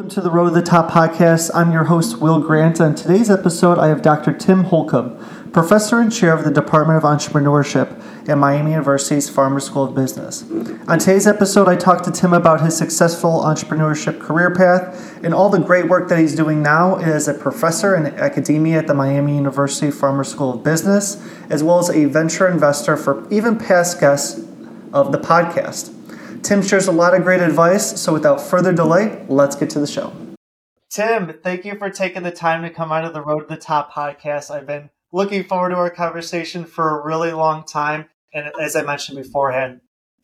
Welcome to the Road to the Top podcast. I'm your host, Will Grant. On today's episode, I have Dr. Tim Holcomb, professor and chair of the Department of Entrepreneurship at Miami University's Farmer School of Business. On today's episode, I talked to Tim about his successful entrepreneurship career path and all the great work that he's doing now as a professor in academia at the Miami University Farmer School of Business, as well as a venture investor for even past guests of the podcast. Tim shares a lot of great advice, so without further delay, let's get to the show. Tim, thank you for taking the time to come out of the Road to the Top podcast. I've been looking forward to our conversation for a really long time. And as I mentioned beforehand,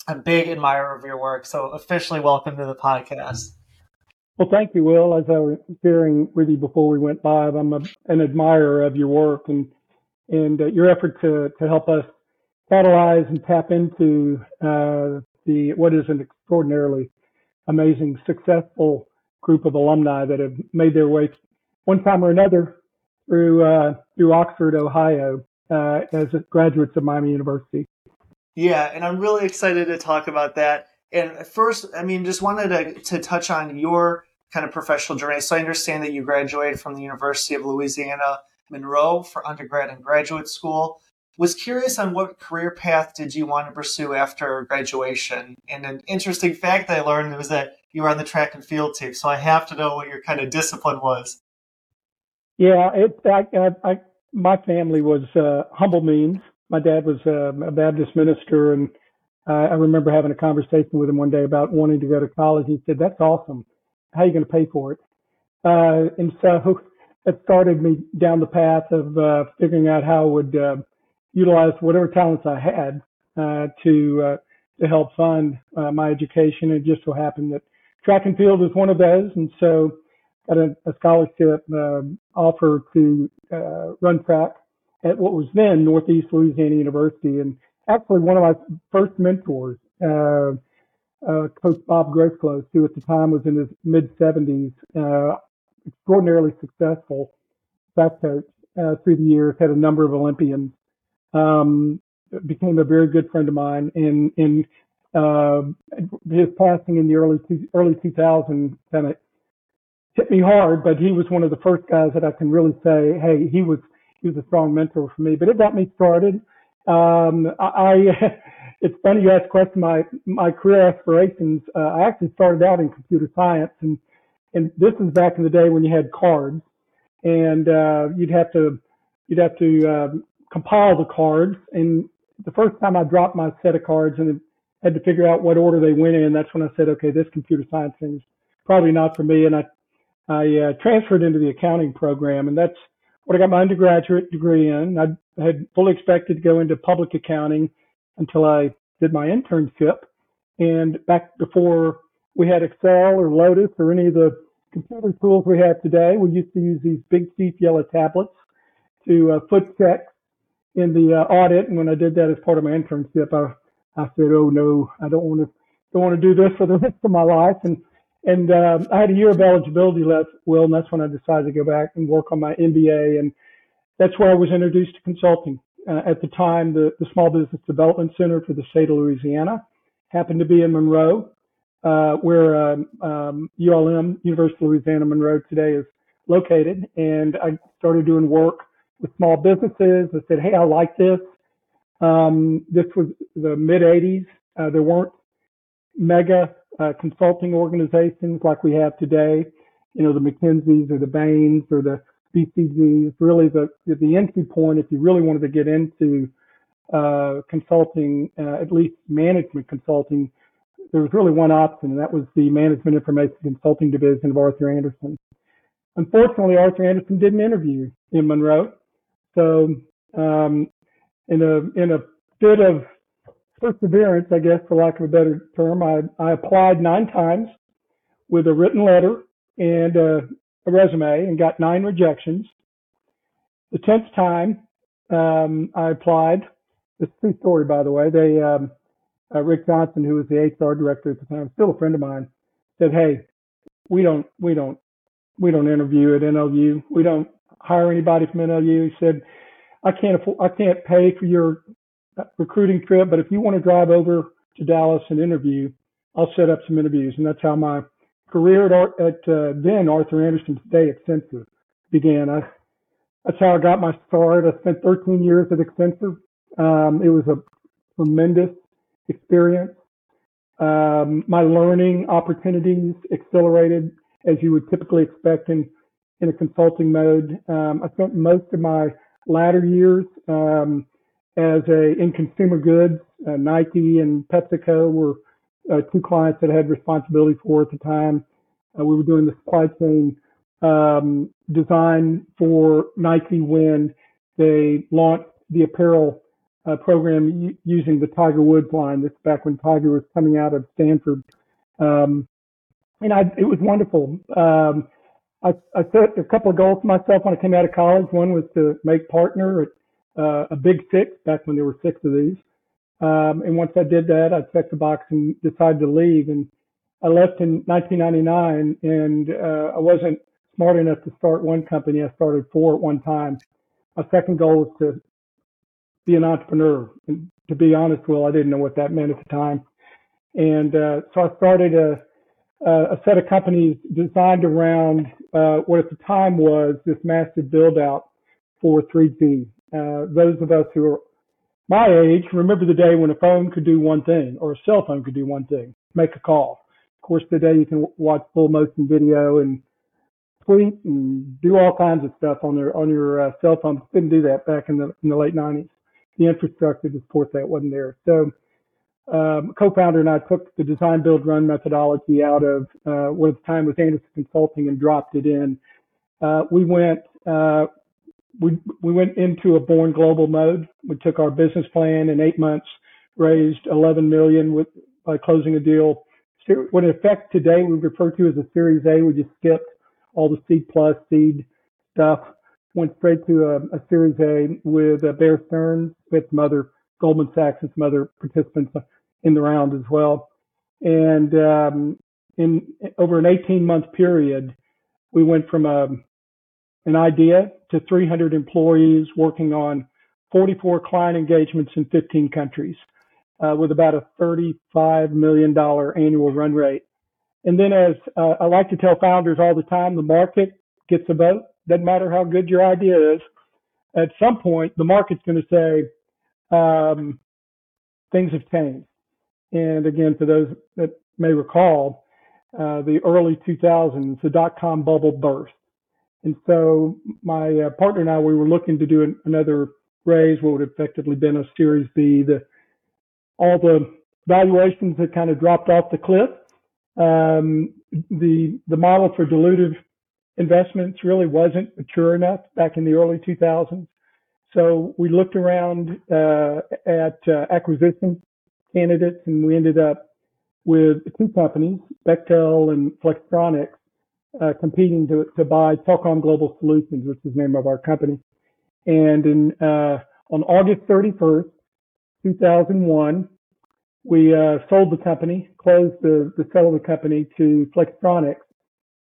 I'm a big admirer of your work. So officially welcome to the podcast. Well, thank you, Will. As I was sharing with you before we went live, I'm a, an admirer of your work and and uh, your effort to to help us catalyze and tap into uh, the what is an extraordinarily amazing, successful group of alumni that have made their way one time or another through uh, through Oxford, Ohio, uh, as graduates of Miami University. Yeah, and I'm really excited to talk about that. And first, I mean, just wanted to, to touch on your kind of professional journey. So I understand that you graduated from the University of Louisiana Monroe for undergrad and graduate school was curious on what career path did you want to pursue after graduation. And an interesting fact I learned was that you were on the track and field team. So I have to know what your kind of discipline was. Yeah, it. I, I, I my family was uh, humble means. My dad was uh, a Baptist minister, and uh, I remember having a conversation with him one day about wanting to go to college. He said, "That's awesome. How are you going to pay for it?" Uh, and so it started me down the path of uh, figuring out how I would uh, utilized whatever talents I had uh, to uh, to help fund uh, my education. It just so happened that track and field was one of those, and so got a, a scholarship um, offer to uh, run track at what was then Northeast Louisiana University. And actually, one of my first mentors, uh, uh, Coach Bob Groseclose, who at the time was in his mid 70s, extraordinarily successful track coach through the years, had a number of Olympians um, became a very good friend of mine. And, and uh, his passing in the early early 2000s kind of hit me hard, but he was one of the first guys that I can really say, hey, he was he was a strong mentor for me. But it got me started. Um, I, I it's funny you ask question. My my career aspirations. Uh, I actually started out in computer science, and and this is back in the day when you had cards, and uh, you'd have to you'd have to um, compile the cards. And the first time I dropped my set of cards and had to figure out what order they went in, that's when I said, okay, this computer science thing is probably not for me. And I, I uh, transferred into the accounting program, and that's what I got my undergraduate degree in. I had fully expected to go into public accounting until I did my internship. And back before we had Excel or Lotus or any of the computer tools we have today, we used to use these big cheap yellow tablets to uh, foot check in the uh, audit, and when I did that as part of my internship, I I said, "Oh no, I don't want to don't want to do this for the rest of my life." And and uh, I had a year of eligibility left, Will, and that's when I decided to go back and work on my MBA, and that's where I was introduced to consulting. Uh, at the time, the, the Small Business Development Center for the state of Louisiana happened to be in Monroe, uh, where um, um, ULM, University of Louisiana Monroe today is located, and I started doing work with small businesses. I said, hey, I like this. Um, this was the mid 80s. Uh, there weren't mega uh, consulting organizations like we have today. You know, the McKinseys or the Bains or the BCGs. Really, the the entry point, if you really wanted to get into uh, consulting, uh, at least management consulting, there was really one option, and that was the Management Information Consulting Division of Arthur Andersen. Unfortunately, Arthur Andersen didn't interview in Monroe. So, um, in a in a bit of perseverance, I guess, for lack of a better term, I, I applied nine times with a written letter and a, a resume and got nine rejections. The tenth time um, I applied, is a true story, by the way. They um, uh, Rick Johnson, who was the HR director at the time, still a friend of mine, said, "Hey, we don't we don't we don't interview at NLU. We don't hire anybody from NLU. He said, I can't afford, I can't pay for your recruiting trip, but if you want to drive over to Dallas and interview, I'll set up some interviews. And that's how my career at, at uh, then Arthur Andersen Today at Accenture began. I, that's how I got my start. I spent 13 years at Accenture. Um, it was a tremendous experience. Um, my learning opportunities accelerated as you would typically expect in, in a consulting mode. Um, I spent most of my latter years um, as a in consumer goods. Uh, Nike and PepsiCo were uh, two clients that I had responsibility for at the time. Uh, we were doing the supply chain um, design for Nike when they launched the apparel uh, program using the Tiger Woods line. This back when Tiger was coming out of Stanford. Um, and I, it was wonderful. Um, I, I, set a couple of goals for myself when I came out of college. One was to make partner at uh, a big six back when there were six of these. Um, and once I did that, I checked the box and decided to leave. And I left in 1999 and uh, I wasn't smart enough to start one company. I started four at one time. My second goal was to be an entrepreneur. And to be honest, Will, I didn't know what that meant at the time. And uh, so I started a, a set of companies designed around uh, what at the time was this massive build out for 3G. Uh, those of us who are my age remember the day when a phone could do one thing or a cell phone could do one thing, make a call. Of course, today you can watch full motion video and tweet and do all kinds of stuff on your on your uh, cell phone. Couldn't do that back in the in the late 90s the infrastructure to support that wasn't there. So, um, co-founder and I took the design, build, run methodology out of uh, what at the time was Andersen Consulting and dropped it in. Uh, we went uh, we we went into a born global mode. We took our business plan in eight months, raised 11 million with by closing a deal. What in effect today we refer to as a Series A. We just skipped all the seed plus seed stuff went straight to a, a Series A with uh, Bear Stearns, with some other Goldman Sachs and some other participants in the round as well. And um, in over an 18 month period, we went from a, um, an idea to 300 employees working on 44 client engagements in 15 countries, uh, with about a 35 million dollar annual run rate. And then, as uh, I like to tell founders all the time, the market gets a vote doesn't matter how good your idea is. At some point, the market's going to say um, things have changed. And again, for those that may recall, uh, the early 2000s, the dot com bubble burst. And so my uh, partner and I, we were looking to do an, another raise, what would have effectively been a Series B. The, all the valuations had kind of dropped off the cliff. Um, the the model for dilutive investments really wasn't mature enough back in the early 2000s. So we looked around uh, at uh, acquisition candidates, and we ended up with two companies, Bechtel and Flextronics, uh, competing to, to buy Telcom Global Solutions, which is the name of our company. And in, uh, on August 31st, 2001, we uh, sold the company, closed the, the sale of the company to Flextronics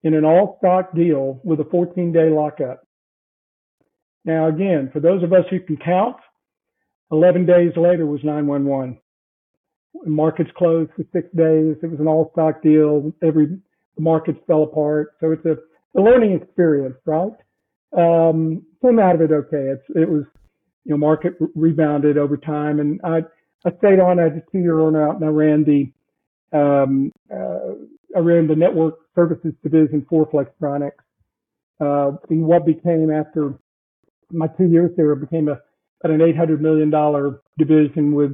in an all stock deal with a 14 day lockup. Now, again, for those of us who can count, 11 days later was 911. Markets closed for six days. It was an all stock deal. Every the markets fell apart. So it's a, a learning experience, right? Um, came out of it okay. It's, it was, you know, market rebounded over time, and I I stayed on as a two year earner out, and I ran the um, uh, I ran the network services division for Flextronics. Uh, in what became after my two years there, became a about an $800 million division with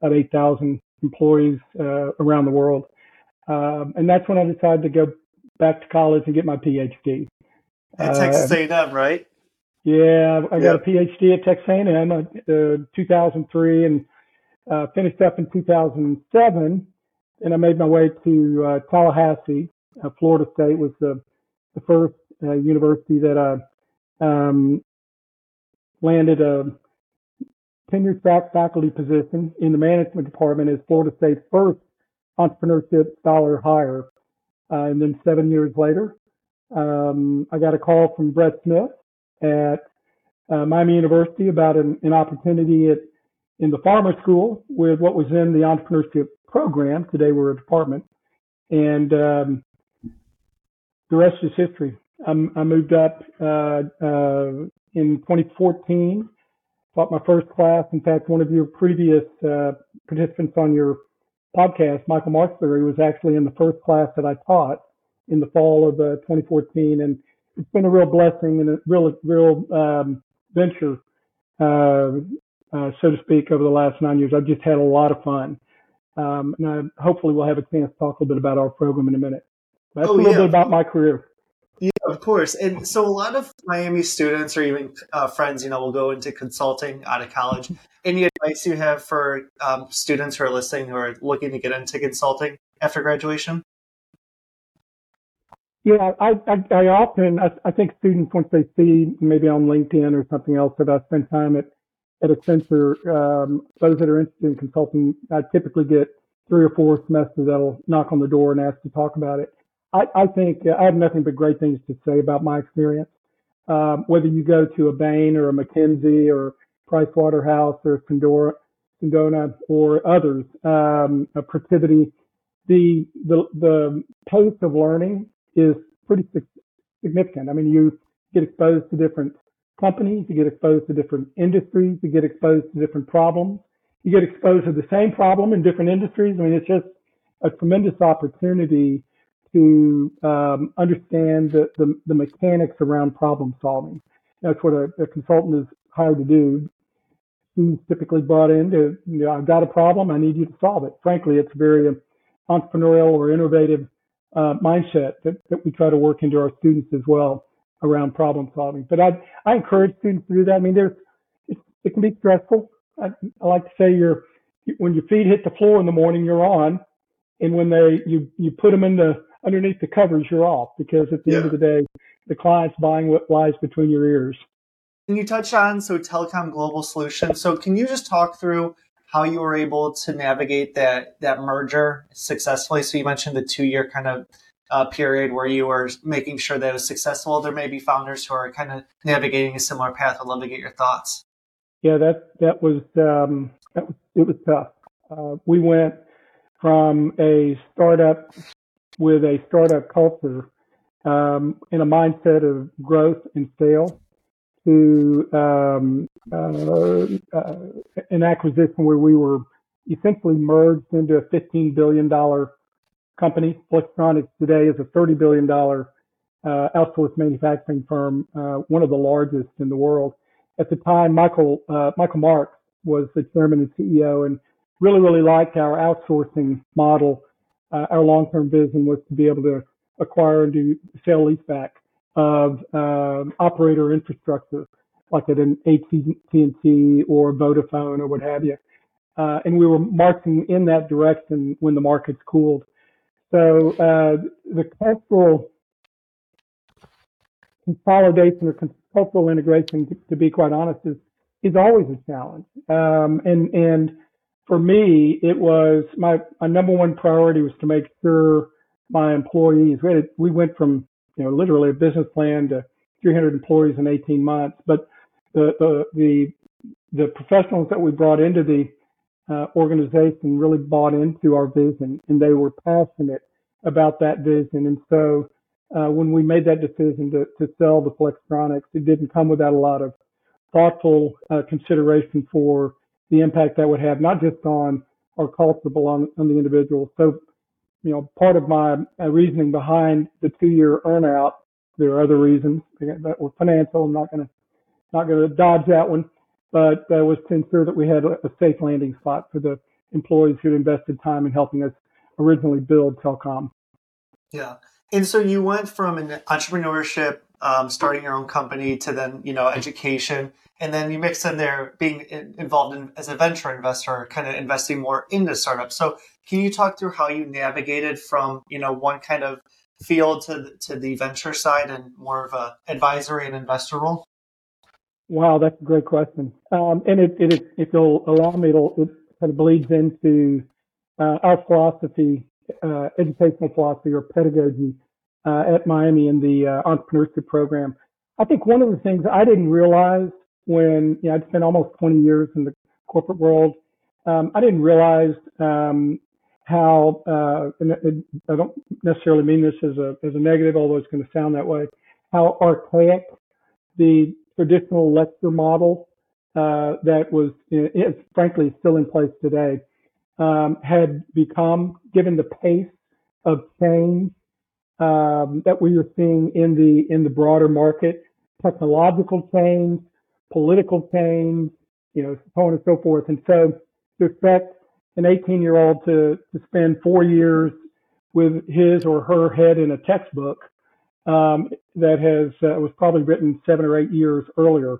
about 8,000 employees uh, around the world. Um, and that's when I decided to go back to college and get my PhD. At Texas A&M, right? Yeah, I got a PhD at Texas A&M uh, 2003 and uh, finished up in 2007 and I made my way to uh, Tallahassee. Uh, Florida State was the, the first uh, university that I um, landed a tenure track faculty position in the management department as Florida State's first entrepreneurship scholar hire. Uh, and then seven years later, um, I got a call from Brett Smith at uh, Miami University about an, an opportunity at in the Farmer School with what was in the entrepreneurship program. Today we're a department. And um, the rest is history. I'm, i moved up uh, uh, in 2014, taught my first class. In fact, one of your previous uh, participants on your podcast, Michael Markesbery, was actually in the first class that I taught in the fall of 2014, and it's been a real blessing and a real, real um, venture, uh, uh, so to speak, over the last nine years. I've just had a lot of fun. Um, and I, hopefully we'll have a chance to talk a little bit about our program in a minute. That's oh, a little yeah. bit about my career. Of course. And so a lot of Miami students or even uh, friends, you know, will go into consulting out of college. Any advice you have for um, students who are listening who are looking to get into consulting after graduation? Yeah, I, I, I often, I, I, think students, once they see maybe on LinkedIn or something else that I spend time at, at Accenture, um, those that are interested in consulting, I typically get three or four semesters that'll knock on the door and ask to talk about it. I, I think I have nothing but great things to say about my experience. Um, whether you go to a Bain or a McKinsey or Price Waterhouse or Condora, Condona or others, um, a Protiviti, the, the, the pace of learning is pretty significant. I mean, you get exposed to different companies, you get exposed to different industries, you get exposed to different problems, you get exposed to the same problem in different industries. I mean, it's just a tremendous opportunity to um, understand the, the, the, mechanics around problem solving. That's what a, a, consultant is hired to do. He's typically brought in to, you know, I've got a problem, I need you to solve it. Frankly, it's very entrepreneurial or innovative uh, mindset that, that we try to work into our students as well around problem solving. But I, I encourage students to do that. I mean, there's, it, it can be stressful. I, I like to say you're, when your feet hit the floor in the morning, you're on. And when they, you, you put them in the, underneath the covers, you're off because at the yeah. end of the day, the client's buying what lies between your ears. And you touched on so Telcom Global Solutions. So can you just talk through how you were able to navigate that that merger successfully? So you mentioned the two year kind of uh, period where you were making sure that it was successful. There may be founders who are kind of navigating a similar path. I'd love to get your thoughts. Yeah, that that was um, that was it was tough. Uh, we went from a startup with a startup culture um, in a mindset of growth and scale to um, uh, uh, an acquisition where we were essentially merged into a $15 billion company. Flextronics today is a $30 billion uh, outsourced manufacturing firm, uh, one of the largest in the world. At the time, Michael uh, Michael Marks was the chairman and CEO, and really really liked our outsourcing model our long-term vision was to be able to acquire and do sale leaseback of um, operator infrastructure, like at an AT&T or Vodafone or what have you. Uh, and we were marching in that direction when the markets cooled. So uh, the cultural consolidation or cultural integration, to, to, be quite honest, is is always a challenge. Um, and and for me, it was my, my number one priority was to make sure my employees, we, had, we went from, you know, literally a business plan to 300 employees in 18 months, but the, the, the, the professionals that we brought into the uh, organization really bought into our vision and they were passionate about that vision. And so uh, when we made that decision to, to sell the Flextronics, it didn't come without a lot of thoughtful uh, consideration for the impact that would have, not just on our culture, but on, on the individual. So, you know, part of my reasoning behind the two-year earnout, there are other reasons that were financial. I'm not going to not going to dodge that one, but that was to ensure that we had a, a safe landing spot for the employees who'd invested time in helping us originally build Telcom. Yeah. And so you went from an entrepreneurship, um, starting your own company, to then you know education, and then you mix in there being involved in, as a venture investor, kind of investing more into startups. So can you talk through how you navigated from you know one kind of field to the, to the venture side and more of a advisory and investor role? Wow, that's a great question. Um, and it, it, if you'll allow me, it'll, it kind of bleeds into uh, our philosophy, uh, educational philosophy or pedagogy uh, at Miami in the uh, entrepreneurship program. I think one of the things I didn't realize when you know, I'd spent almost 20 years in the corporate world, um, I didn't realize um, how, uh, and I don't necessarily mean this as a, as a negative, although it's going to sound that way, how archaic the traditional lecture model uh, that was, is, frankly, still in place today, um, had become, given the pace of change um, that we were seeing in the in the broader market, technological change, political change, you know, so on and so forth. And so to expect an 18 year old to, to spend four years with his or her head in a textbook um, that has uh, was probably written seven or eight years earlier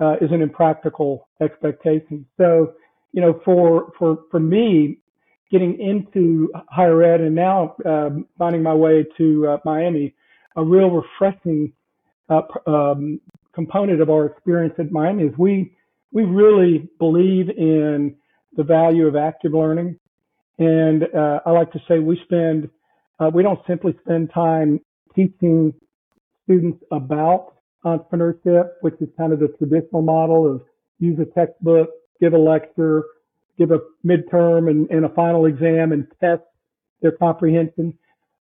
uh, is an impractical expectation. So, you know, for for for me, getting into higher ed and now um, finding my way to uh, Miami, a real refreshing uh, um, component of our experience at Miami is we we really believe in the value of active learning, and uh, I like to say we spend uh, we don't simply spend time teaching students about entrepreneurship, which is kind of the traditional model of use a textbook, give a lecture, give a midterm and, and a final exam and test their comprehension.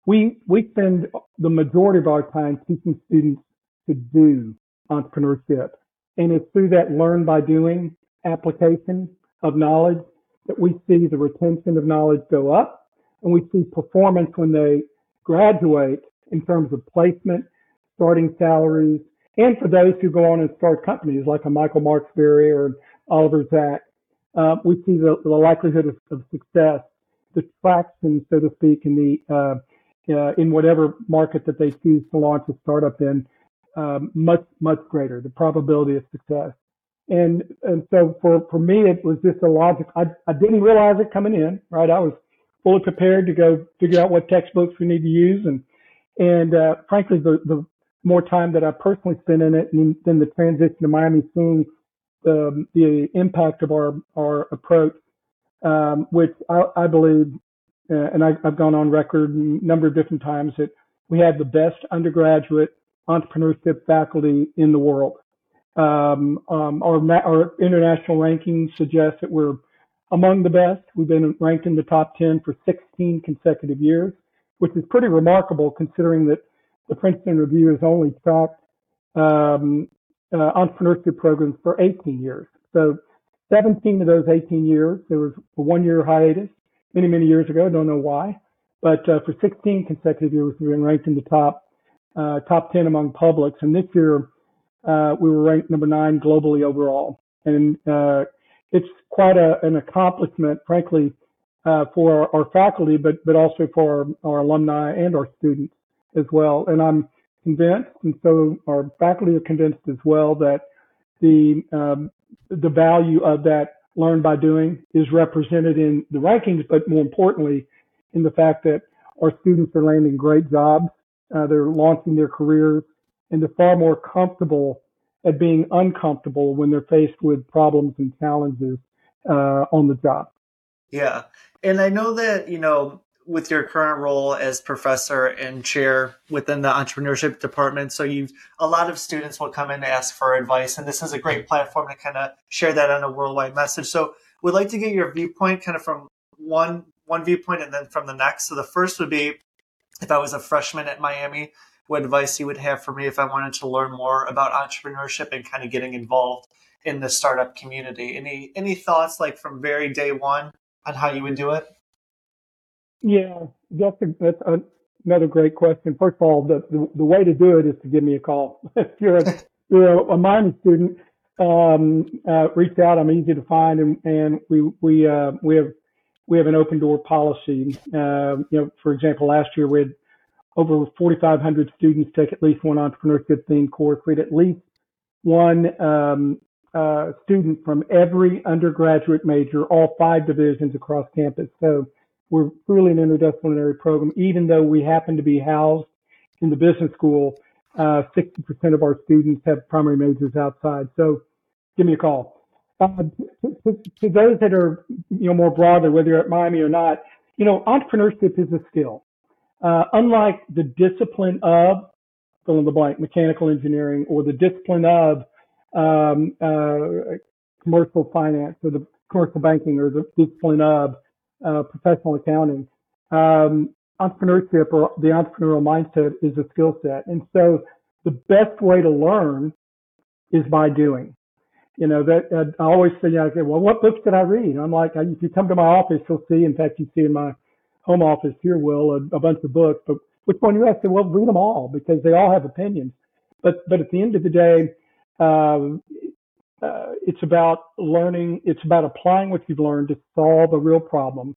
We, we spend the majority of our time teaching students to do entrepreneurship. And it's through that learn by doing application of knowledge that we see the retention of knowledge go up and we see performance when they graduate in terms of placement, starting salaries, and for those who go on and start companies like a Michael Markesbery or Oliver Zak, uh, we see the, the likelihood of, of, success, the traction, so to speak, in the uh, uh, in whatever market that they choose to launch a startup in, um, much much greater. The probability of success, and and so for for me, it was just a logic. I I didn't realize it coming in. Right, I was fully prepared to go figure out what textbooks we need to use, and and uh, frankly, the the more time that I personally spent in it, and then the transition to Miami, seeing the, the impact of our, our approach, um, which I, I believe, uh, and I, have gone on record a number of different times that we had the best undergraduate entrepreneurship faculty in the world. Um, um, our, our international rankings suggest that we're among the best. We've been ranked in the top 10 for 16 consecutive years, which is pretty remarkable considering that the Princeton Review has only tracked um, uh, entrepreneurship programs for 18 years. So 17 of those 18 years, there was a one year hiatus many, many years ago. Don't know why, but uh, for 16 consecutive years, we've been ranked in the top, uh, top 10 among publics. And this year, uh, we were ranked number nine globally overall. And, uh, it's quite a, an accomplishment, frankly, uh, for our, our, faculty, but, but also for our, our alumni and our students as well. And I'm, convinced, and so our faculty are convinced as well that the um, the value of that learn by doing is represented in the rankings, but more importantly, in the fact that our students are landing great jobs, uh, they're launching their careers, and they're far more comfortable at being uncomfortable when they're faced with problems and challenges uh, on the job. Yeah, and I know that you know with your current role as professor and chair within the entrepreneurship department. So you a lot of students will come in to ask for advice, and this is a great platform to kind of share that on a worldwide message. So we'd like to get your viewpoint kind of from one one viewpoint and then from the next. So the first would be if I was a freshman at Miami, what advice you would have for me if I wanted to learn more about entrepreneurship and kind of getting involved in the startup community. Any any thoughts like from very day one on how you would do it? Yeah, that's a, that's a, another great question. First of all, the, the, the way to do it is to give me a call. if you're a, you're a, a Miami student, um, uh, reach out. I'm easy to find, and, and we we uh, we have we have an open door policy. Uh, you know, for example, last year we had over 4,500 students take at least one entrepreneurship themed course. We had at least one um, uh, student from every undergraduate major, all five divisions across campus. So we're truly an interdisciplinary program, even though we happen to be housed in the business school. Uh, 60% of our students have primary majors outside. So give me a call. Uh, to, to, those that are, you know, more broadly, whether you're at Miami or not, you know, entrepreneurship is a skill. Uh, unlike the discipline of fill in the blank, mechanical engineering, or the discipline of um, uh, commercial finance, or the commercial banking, or the discipline of uh, professional accounting. Um, entrepreneurship or the entrepreneurial mindset is a skill set. And so the best way to learn is by doing. You know, that uh, I always say, you know, well, what books did I read? I'm like, if you come to my office, you'll see, in fact, you see in my home office here, Will, a, a bunch of books, but which one you ask? Well, read them all because they all have opinions. But, but at the end of the day, um, uh, it's about learning. It's about applying what you've learned to solve a real problem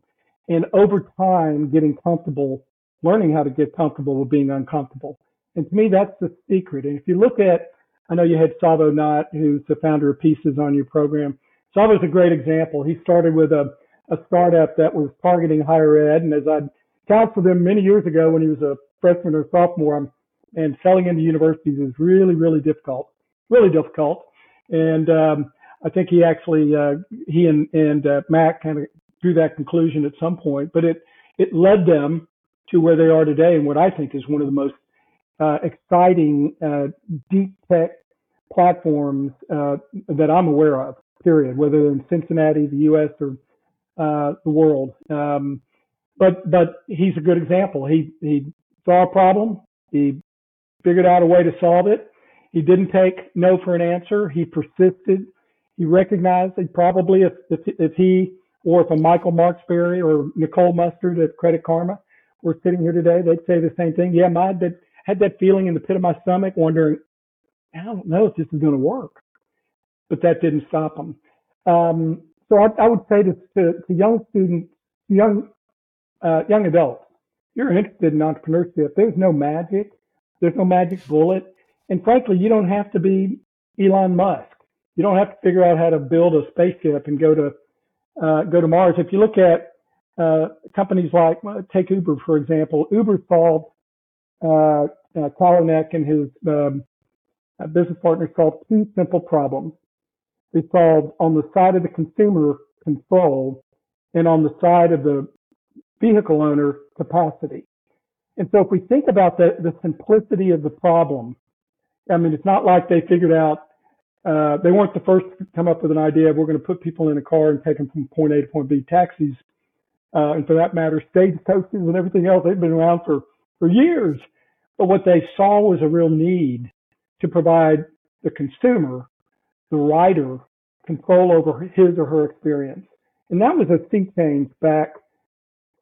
and over time getting comfortable, learning how to get comfortable with being uncomfortable. And to me, that's the secret. And if you look at, I know you had Tsavo Knott, who's the founder of Pieces on your program. Tsavo's a great example. He started with a, a startup that was targeting higher ed. And as I'd counseled him many years ago when he was a freshman or sophomore, and selling into universities is really, really difficult, really difficult. And um, I think he actually, uh, he and, and uh, Mac kind of drew that conclusion at some point, but it, it led them to where they are today and what I think is one of the most uh, exciting uh, deep tech platforms uh, that I'm aware of, period, whether in Cincinnati, the U.S., or uh, the world. Um, but but he's a good example. He he saw a problem, he figured out a way to solve it. He didn't take no for an answer. He persisted. He recognized that probably if, if, if he or if a Michael Markesbery or Nichole Mustard at Credit Karma were sitting here today, they'd say the same thing. Yeah, my did, had that feeling in the pit of my stomach, wondering, I don't know if this is going to work. But that didn't stop them. Um, so I, I, would say to, to, to young students, young uh, young adults, you're interested in entrepreneurship. There's no magic. There's no magic bullet. And frankly, you don't have to be Elon Musk. You don't have to figure out how to build a spaceship and go to uh, go to Mars. If you look at uh, companies like take Uber for example, Uber solved uh, uh, and his um, business partners solved two simple problems. They solved on the side of the consumer control and on the side of the vehicle owner capacity. And so if we think about the, the simplicity of the problem, I mean, it's not like they figured out, uh, they weren't the first to come up with an idea of we're going to put people in a car and take them from point A to point B. Taxis, uh, and for that matter, stage coaches and everything else, they've been around for, for years. But what they saw was a real need to provide the consumer, the writer, control over his or her experience. And that was a sea change back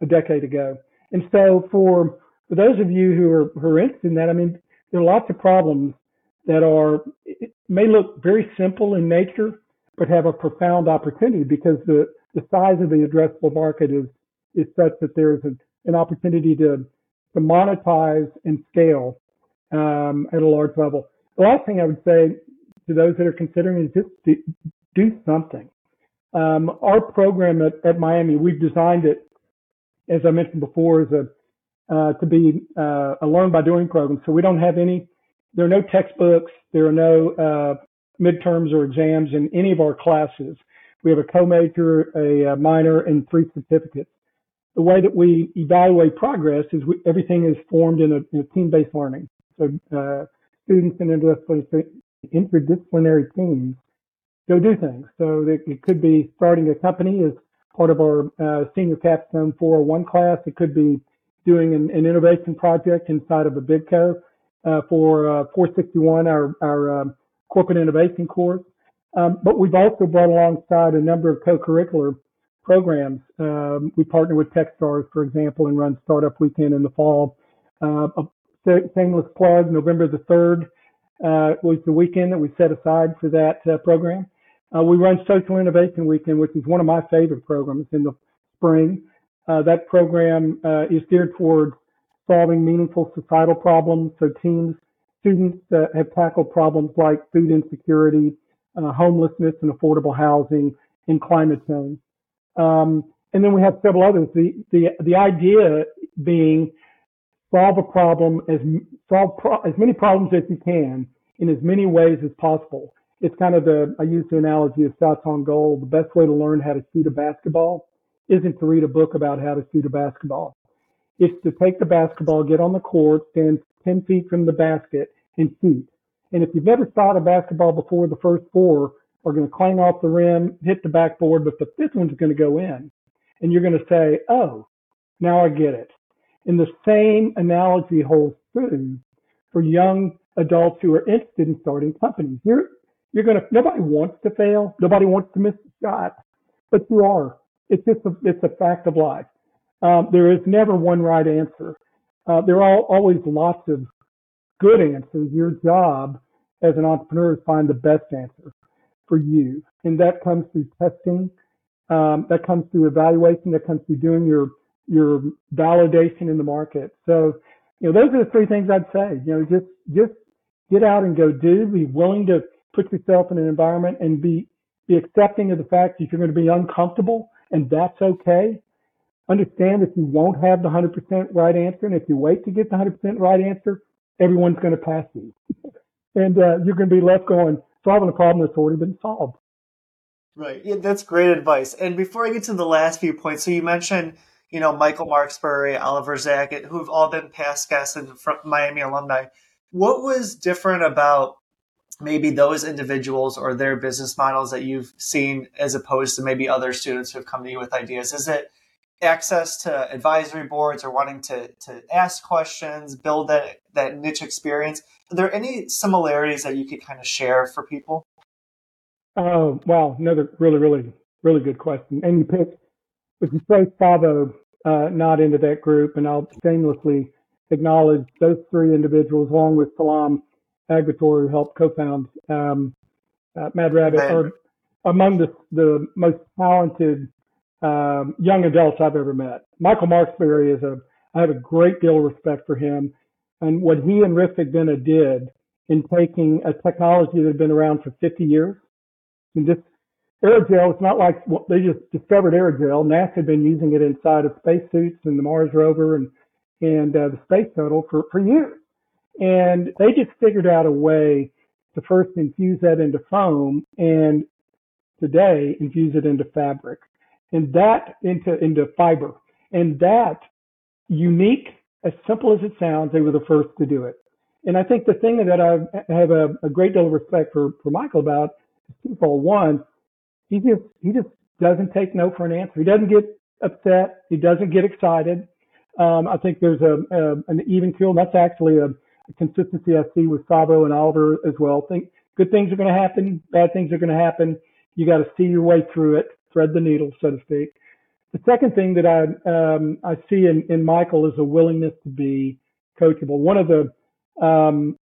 a decade ago. And so for for those of you who are, who are interested in that, I mean, there are lots of problems that are may look very simple in nature, but have a profound opportunity because the, the size of the addressable market is is such that there's a, an opportunity to to monetize and scale um, at a large level. The last thing I would say to those that are considering is just do, do something. Um, our program at, at Miami, we've designed it, as I mentioned before, as a uh, to be uh, a learn by doing program. So we don't have any, there are no textbooks, there are no uh, midterms or exams in any of our classes. We have a co-major, a, a minor, and three certificates. The way that we evaluate progress is we, everything is formed in a, a team-based learning. So uh, students in interdisciplinary, teams go do things. So it could be starting a company as part of our uh, senior capstone 401 class. It could be doing an, an innovation project inside of a BigCo uh, for uh, 461, our, our um, corporate innovation course. Um, but we've also brought alongside a number of co-curricular programs. Um, we partner with Techstars, for example, and run Startup Weekend in the fall. Uh, shameless plug, November the 3rd uh, was the weekend that we set aside for that uh, program. Uh, we run Social Innovation Weekend, which is one of my favorite programs in the spring. Uh, that program uh, is geared toward solving meaningful societal problems. So teams, students uh, have tackled problems like food insecurity, homelessness and affordable housing, and climate change. Um, and then we have several others. The, the, the idea being solve a problem as solve pro- as many problems as you can in as many ways as possible. It's kind of the I use the analogy of shots on goal. The best way to learn how to shoot a basketball isn't to read a book about how to shoot a basketball. It's to take the basketball, get on the court, stand 10 feet from the basket, and shoot. And if you've never shot a basketball before, the first four are going to clang off the rim, hit the backboard, but the fifth one's going to go in. and you're going to say, oh, now I get it. And the same analogy holds true for young adults who are interested in starting companies. You're, you're going to, nobody wants to fail. Nobody wants to miss a shot, but you are. It's just a, it's a fact of life. Um, there is never one right answer. Uh, there are always lots of good answers. Your job as an entrepreneur is find the best answer for you. And that comes through testing. Um, that comes through evaluation. That comes through doing your, your validation in the market. So, you know, those are the three things I'd say. You know, just, just get out and go do, be willing to put yourself in an environment and be, be accepting of the fact that you're going to be uncomfortable and that's okay. Understand that you won't have the 100% right answer. And if you wait to get the 100% right answer, everyone's going to pass you. and uh, you're going to be left going, solving a problem that's already been solved. Right. Yeah, that's great advice. And before I get to the last few points, so you mentioned, you know, Michael Markesbery, Oliver Zackett, who've all been past guests and Miami alumni. What was different about maybe those individuals or their business models that you've seen as opposed to maybe other students who've come to you with ideas? Is it access to advisory boards or wanting to, to ask questions, build that, that niche experience? Are there any similarities that you could kind of share for people? Uh, oh, wow. Another really, really, really good question. And you picked, if you say Tsavo uh, not into that group, and I'll shamelessly acknowledge those three individuals along with Salam Agbator, who helped co-found um, uh, Mad Rabbit, Man. are among the, the most talented um, young adults I've ever met. Michael Marksbury is a, I have a great deal of respect for him and what he and Rifik Vinna did in taking a technology that had been around for 50 years and just aerogel, it's not like well, they just discovered aerogel. NASA had been using it inside of spacesuits and the Mars rover and, and uh, the space shuttle for, for years. And they just figured out a way to first infuse that into foam and today infuse it into fabric and that into, into fiber. And that unique, as simple as it sounds, they were the first to do it. And I think the thing that I have a, a great deal of respect for, for Michael about is twofold. One, he just, he just doesn't take no for an answer. He doesn't get upset. He doesn't get excited. Um, I think there's a, a, an even keel. That's actually a, a consistency I see with Tsavo and Oliver as well. Think good things are going to happen, bad things are going to happen. You got to see your way through it thread the needle, so to speak. The second thing that I um, I see in, in Michael is a willingness to be coachable. One of the um,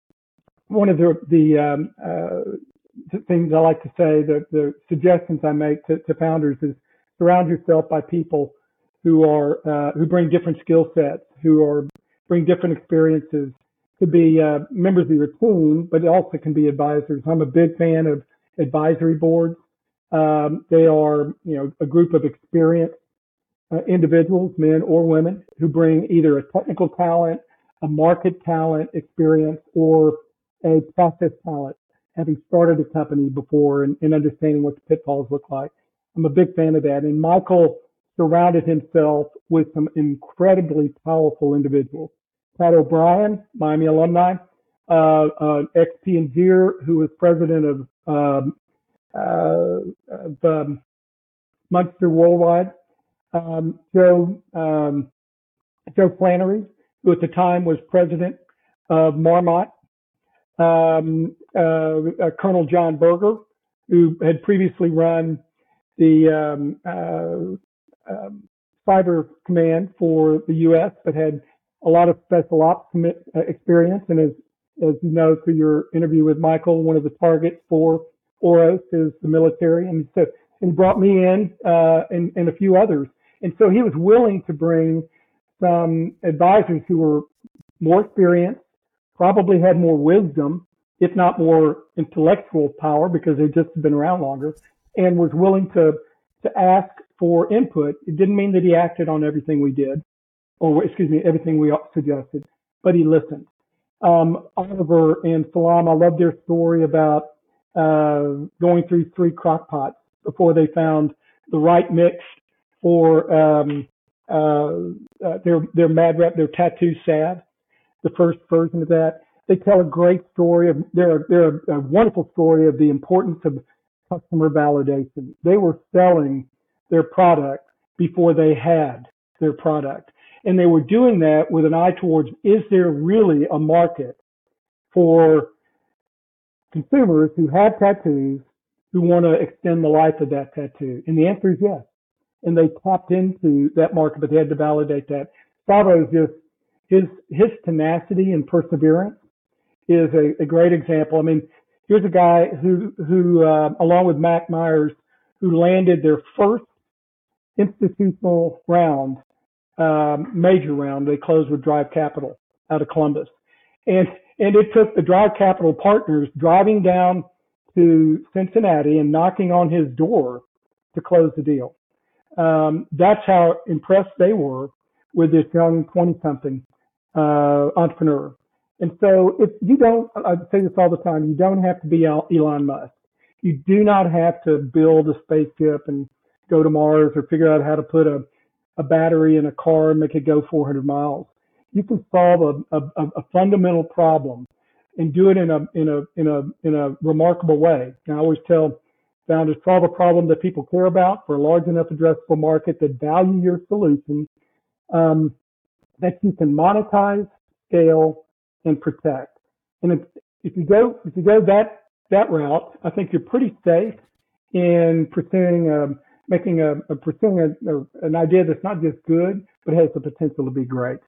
one of the the um, uh, things I like to say, the, the suggestions I make to, to, founders is surround yourself by people who are uh, who bring different skill sets, who are bring different experiences. Could be uh, members of your team, but also can be advisors. I'm a big fan of advisory boards. Um, they are, you know, a group of experienced uh, individuals, men or women, who bring either a technical talent, a market talent experience, or a process talent, having started a company before and, and understanding what the pitfalls look like. I'm a big fan of that. And Michael surrounded himself with some incredibly powerful individuals. Pat O'Brien, Miami alumni, uh, uh, ex-P&Gier, who was president of um, uh, of um, Monster Worldwide. Um, Joe um, Joe Flannery, who at the time was president of Marmot, um, uh, uh, Colonel John Berger, who had previously run the um, uh, um, cyber command for the U.S., but had a lot of special ops uh, experience, and as as you know through your interview with Michael, one of the targets for Oros is the military, and so and brought me in uh, and, and a few others. And so he was willing to bring some advisors who were more experienced, probably had more wisdom, if not more intellectual power, because they'd just been around longer, and was willing to to ask for input. It didn't mean that he acted on everything we did, or excuse me, everything we suggested, but he listened. Um, Oliver and Salam, I love their story about uh, going through three crock pots before they found the right mix for um, uh, uh, their their mad rep, their tattoo salve, the first version of that. They tell a great story of they're they're a wonderful story of the importance of customer validation. They were selling their product before they had their product. And they were doing that with an eye towards, is there really a market for consumers who have tattoos who want to extend the life of that tattoo? And the answer is yes. And they tapped into that market, but they had to validate that. Tsavo's just, his, his tenacity and perseverance is a, a great example. I mean, here's a guy who, who, uh, along with Mac Myers, who landed their first institutional round, um, major round. They closed with Drive Capital out of Columbus. And, and it took the Drive Capital partners driving down to Cincinnati and knocking on his door to close the deal. Um, that's how impressed they were with this young 20 something, uh, entrepreneur. And so if you don't, I say this all the time, you don't have to be Elon Musk. You do not have to build a spaceship and go to Mars or figure out how to put a, a battery in a car and make it go 400 miles. You can solve a, a, a fundamental problem and do it in a, in a, in a, in a remarkable way. And I always tell founders, solve a problem that people care about for a large enough addressable market that value your solution, um, that you can monetize, scale, and protect. And if, if you go, if you go that, that route, I think you're pretty safe in pursuing, um, making a, a pursuing a, a, an idea that's not just good, but has the potential to be great.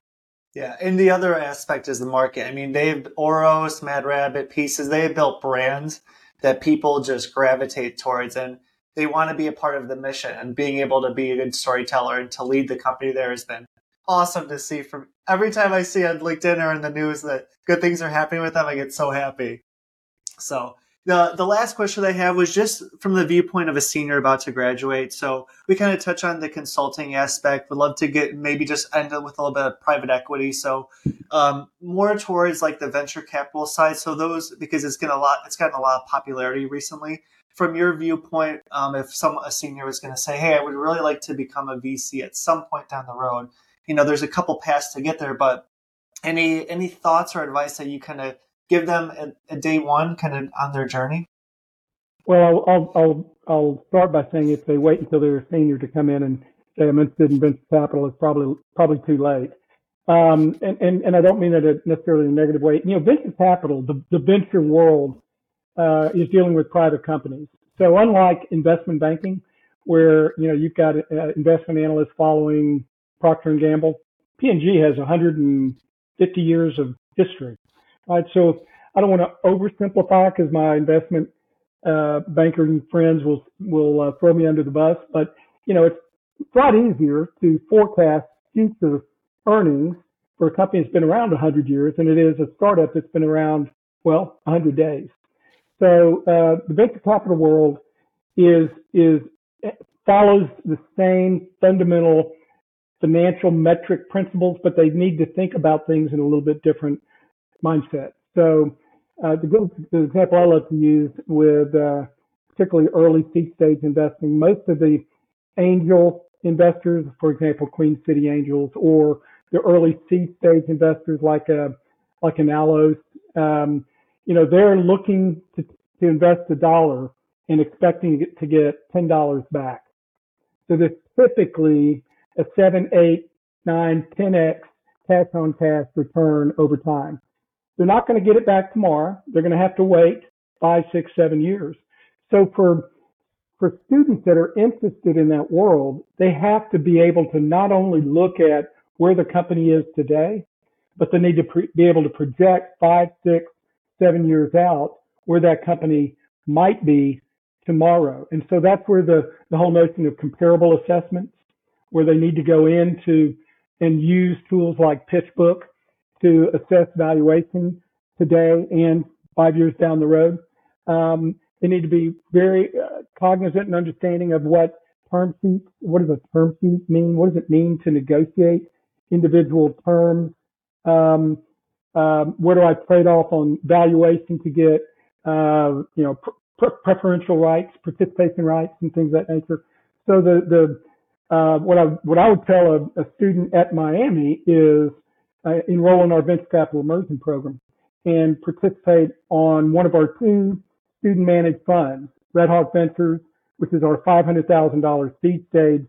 Yeah, and the other aspect is the market. I mean, they've Oros, Mad Rabbit, Pieces. They have built brands that people just gravitate towards, and they want to be a part of the mission. And being able to be a good storyteller and to lead the company there has been awesome to see. From every time I see on LinkedIn or in the news that good things are happening with them, I get so happy. So the the last question I have was just from the viewpoint of a senior about to graduate. So we kind of touch on the consulting aspect. Would love to get maybe just end up with a little bit of private equity. So um, more towards like the venture capital side. So those because it's getting a lot it's gotten a lot of popularity recently. From your viewpoint, um, if some a senior was going to say, "Hey, I would really like to become a VC at some point down the road," you know, there's a couple paths to get there, but any any thoughts or advice that you kind of give them a, a day one kind of on their journey? Well, I'll, I'll, I'll start by saying if they wait until they're a senior to come in and say I'm interested in venture capital, it's probably probably too late. Um, and, and, and I don't mean it necessarily in a negative way. You know, venture capital, the, the venture world, uh, is dealing with private companies. So unlike investment banking, where, you know, you've got uh, investment analysts following Procter and Gamble, P&G has 150 years of history. Right. So I don't want to oversimplify because my investment uh, bankers friends will will uh, throw me under the bus. But you know, it's a lot easier to forecast future earnings for a company that's been around 100 years than it is a startup that's been around well 100 days. So uh, the venture capital world is is follows the same fundamental financial metric principles, but they need to think about things in a little bit different mindset. So uh, the good the example I love to use with uh, particularly early seed stage investing, most of the angel investors, for example, Queen City Angels, or the early seed stage investors like a like an Allos, um, you know, they're looking to, to invest a dollar and expecting to get ten dollars back. So there's typically a seven, eight, nine, ten x cash on cash return over time. They're not going to get it back tomorrow. They're going to have to wait five, six, seven years. So for for students that are interested in that world, they have to be able to not only look at where the company is today, but they need to pre- be able to project five, six, seven years out where that company might be tomorrow. And so that's where the, the whole notion of comparable assessments, where they need to go into and use tools like PitchBook to assess valuation today and five years down the road. Um, they need to be very uh, cognizant and understanding of what term sheet, what does a term sheet mean? What does it mean to negotiate individual terms? Um, um, where do I trade off on valuation to get, uh, you know, pr- preferential rights, participation rights, and things of that nature. So the the uh, what I what I would tell a, a student at Miami is uh, enroll in our venture capital immersion program and participate on one of our two student managed funds, Red Hawk Ventures, which is our $500,000 seed stage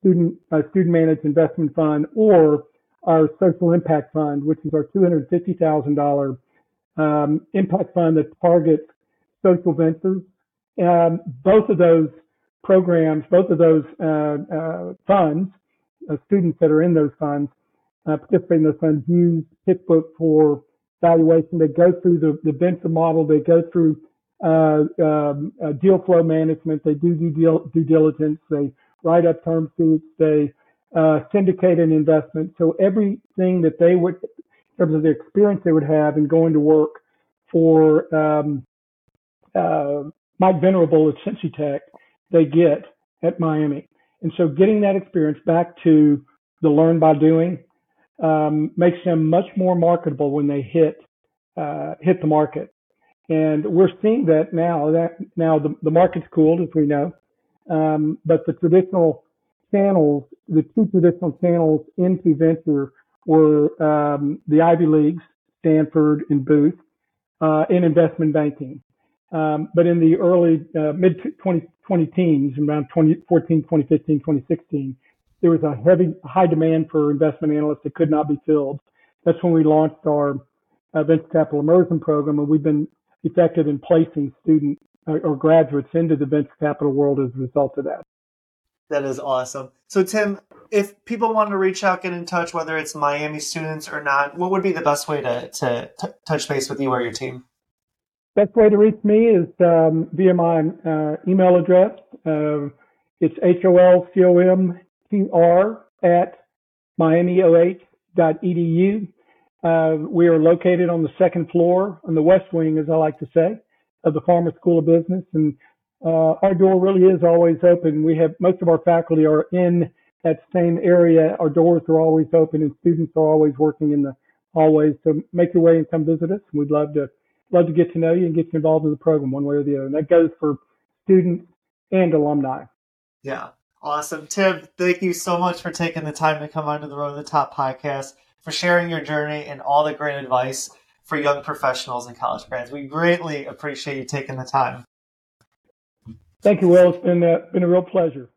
student uh, student managed investment fund or our social impact fund, which is our $250,000 um, impact fund that targets social ventures. Um, both of those programs, both of those uh, uh, funds, uh, students that are in those funds, uh, participate in those funds, use PitchBook for valuation. They go through the, the venture model. They go through uh, um, uh, deal flow management. They do due, due diligence. They write up term sheets. They syndicate an investment. So everything that they would, in terms of the experience they would have in going to work for um, Mike Venerable at CincyTech, they get at Miami. And so getting that experience back to the learn by doing um, makes them much more marketable when they hit uh, hit the market. And we're seeing that now. That now the, the market's cooled, as we know, um, but the traditional channels, the two traditional channels into venture were um, the Ivy Leagues, Stanford and Booth, uh, in investment banking. Um, but in the early uh, mid 20, 20 teens, around 2014, 2015, 2016, there was a heavy, high demand for investment analysts that could not be filled. That's when we launched our uh, venture capital immersion program, and we've been effective in placing students uh, or graduates into the venture capital world as a result of that. That is awesome. So, Tim, if people want to reach out, get in touch, whether it's Miami students or not, what would be the best way to, to t- touch base with you or your team? Best way to reach me is um, via my uh, email address. Uh, it's holcomtr at miamioh.edu. Uh, we are located on the second floor on the west wing, as I like to say, of the Farmer School of Business. And uh, our door really is always open. We have most of our faculty are in that same area. Our doors are always open and students are always working in the hallways. So make your way and come visit us. We'd love to love to get to know you and get you involved in the program one way or the other. And that goes for students and alumni. Yeah. Awesome. Tim, thank you so much for taking the time to come onto the Road to the Top podcast, for sharing your journey and all the great advice for young professionals and college grads. We greatly appreciate you taking the time. Thank you, Will. It's been, uh, been a real pleasure.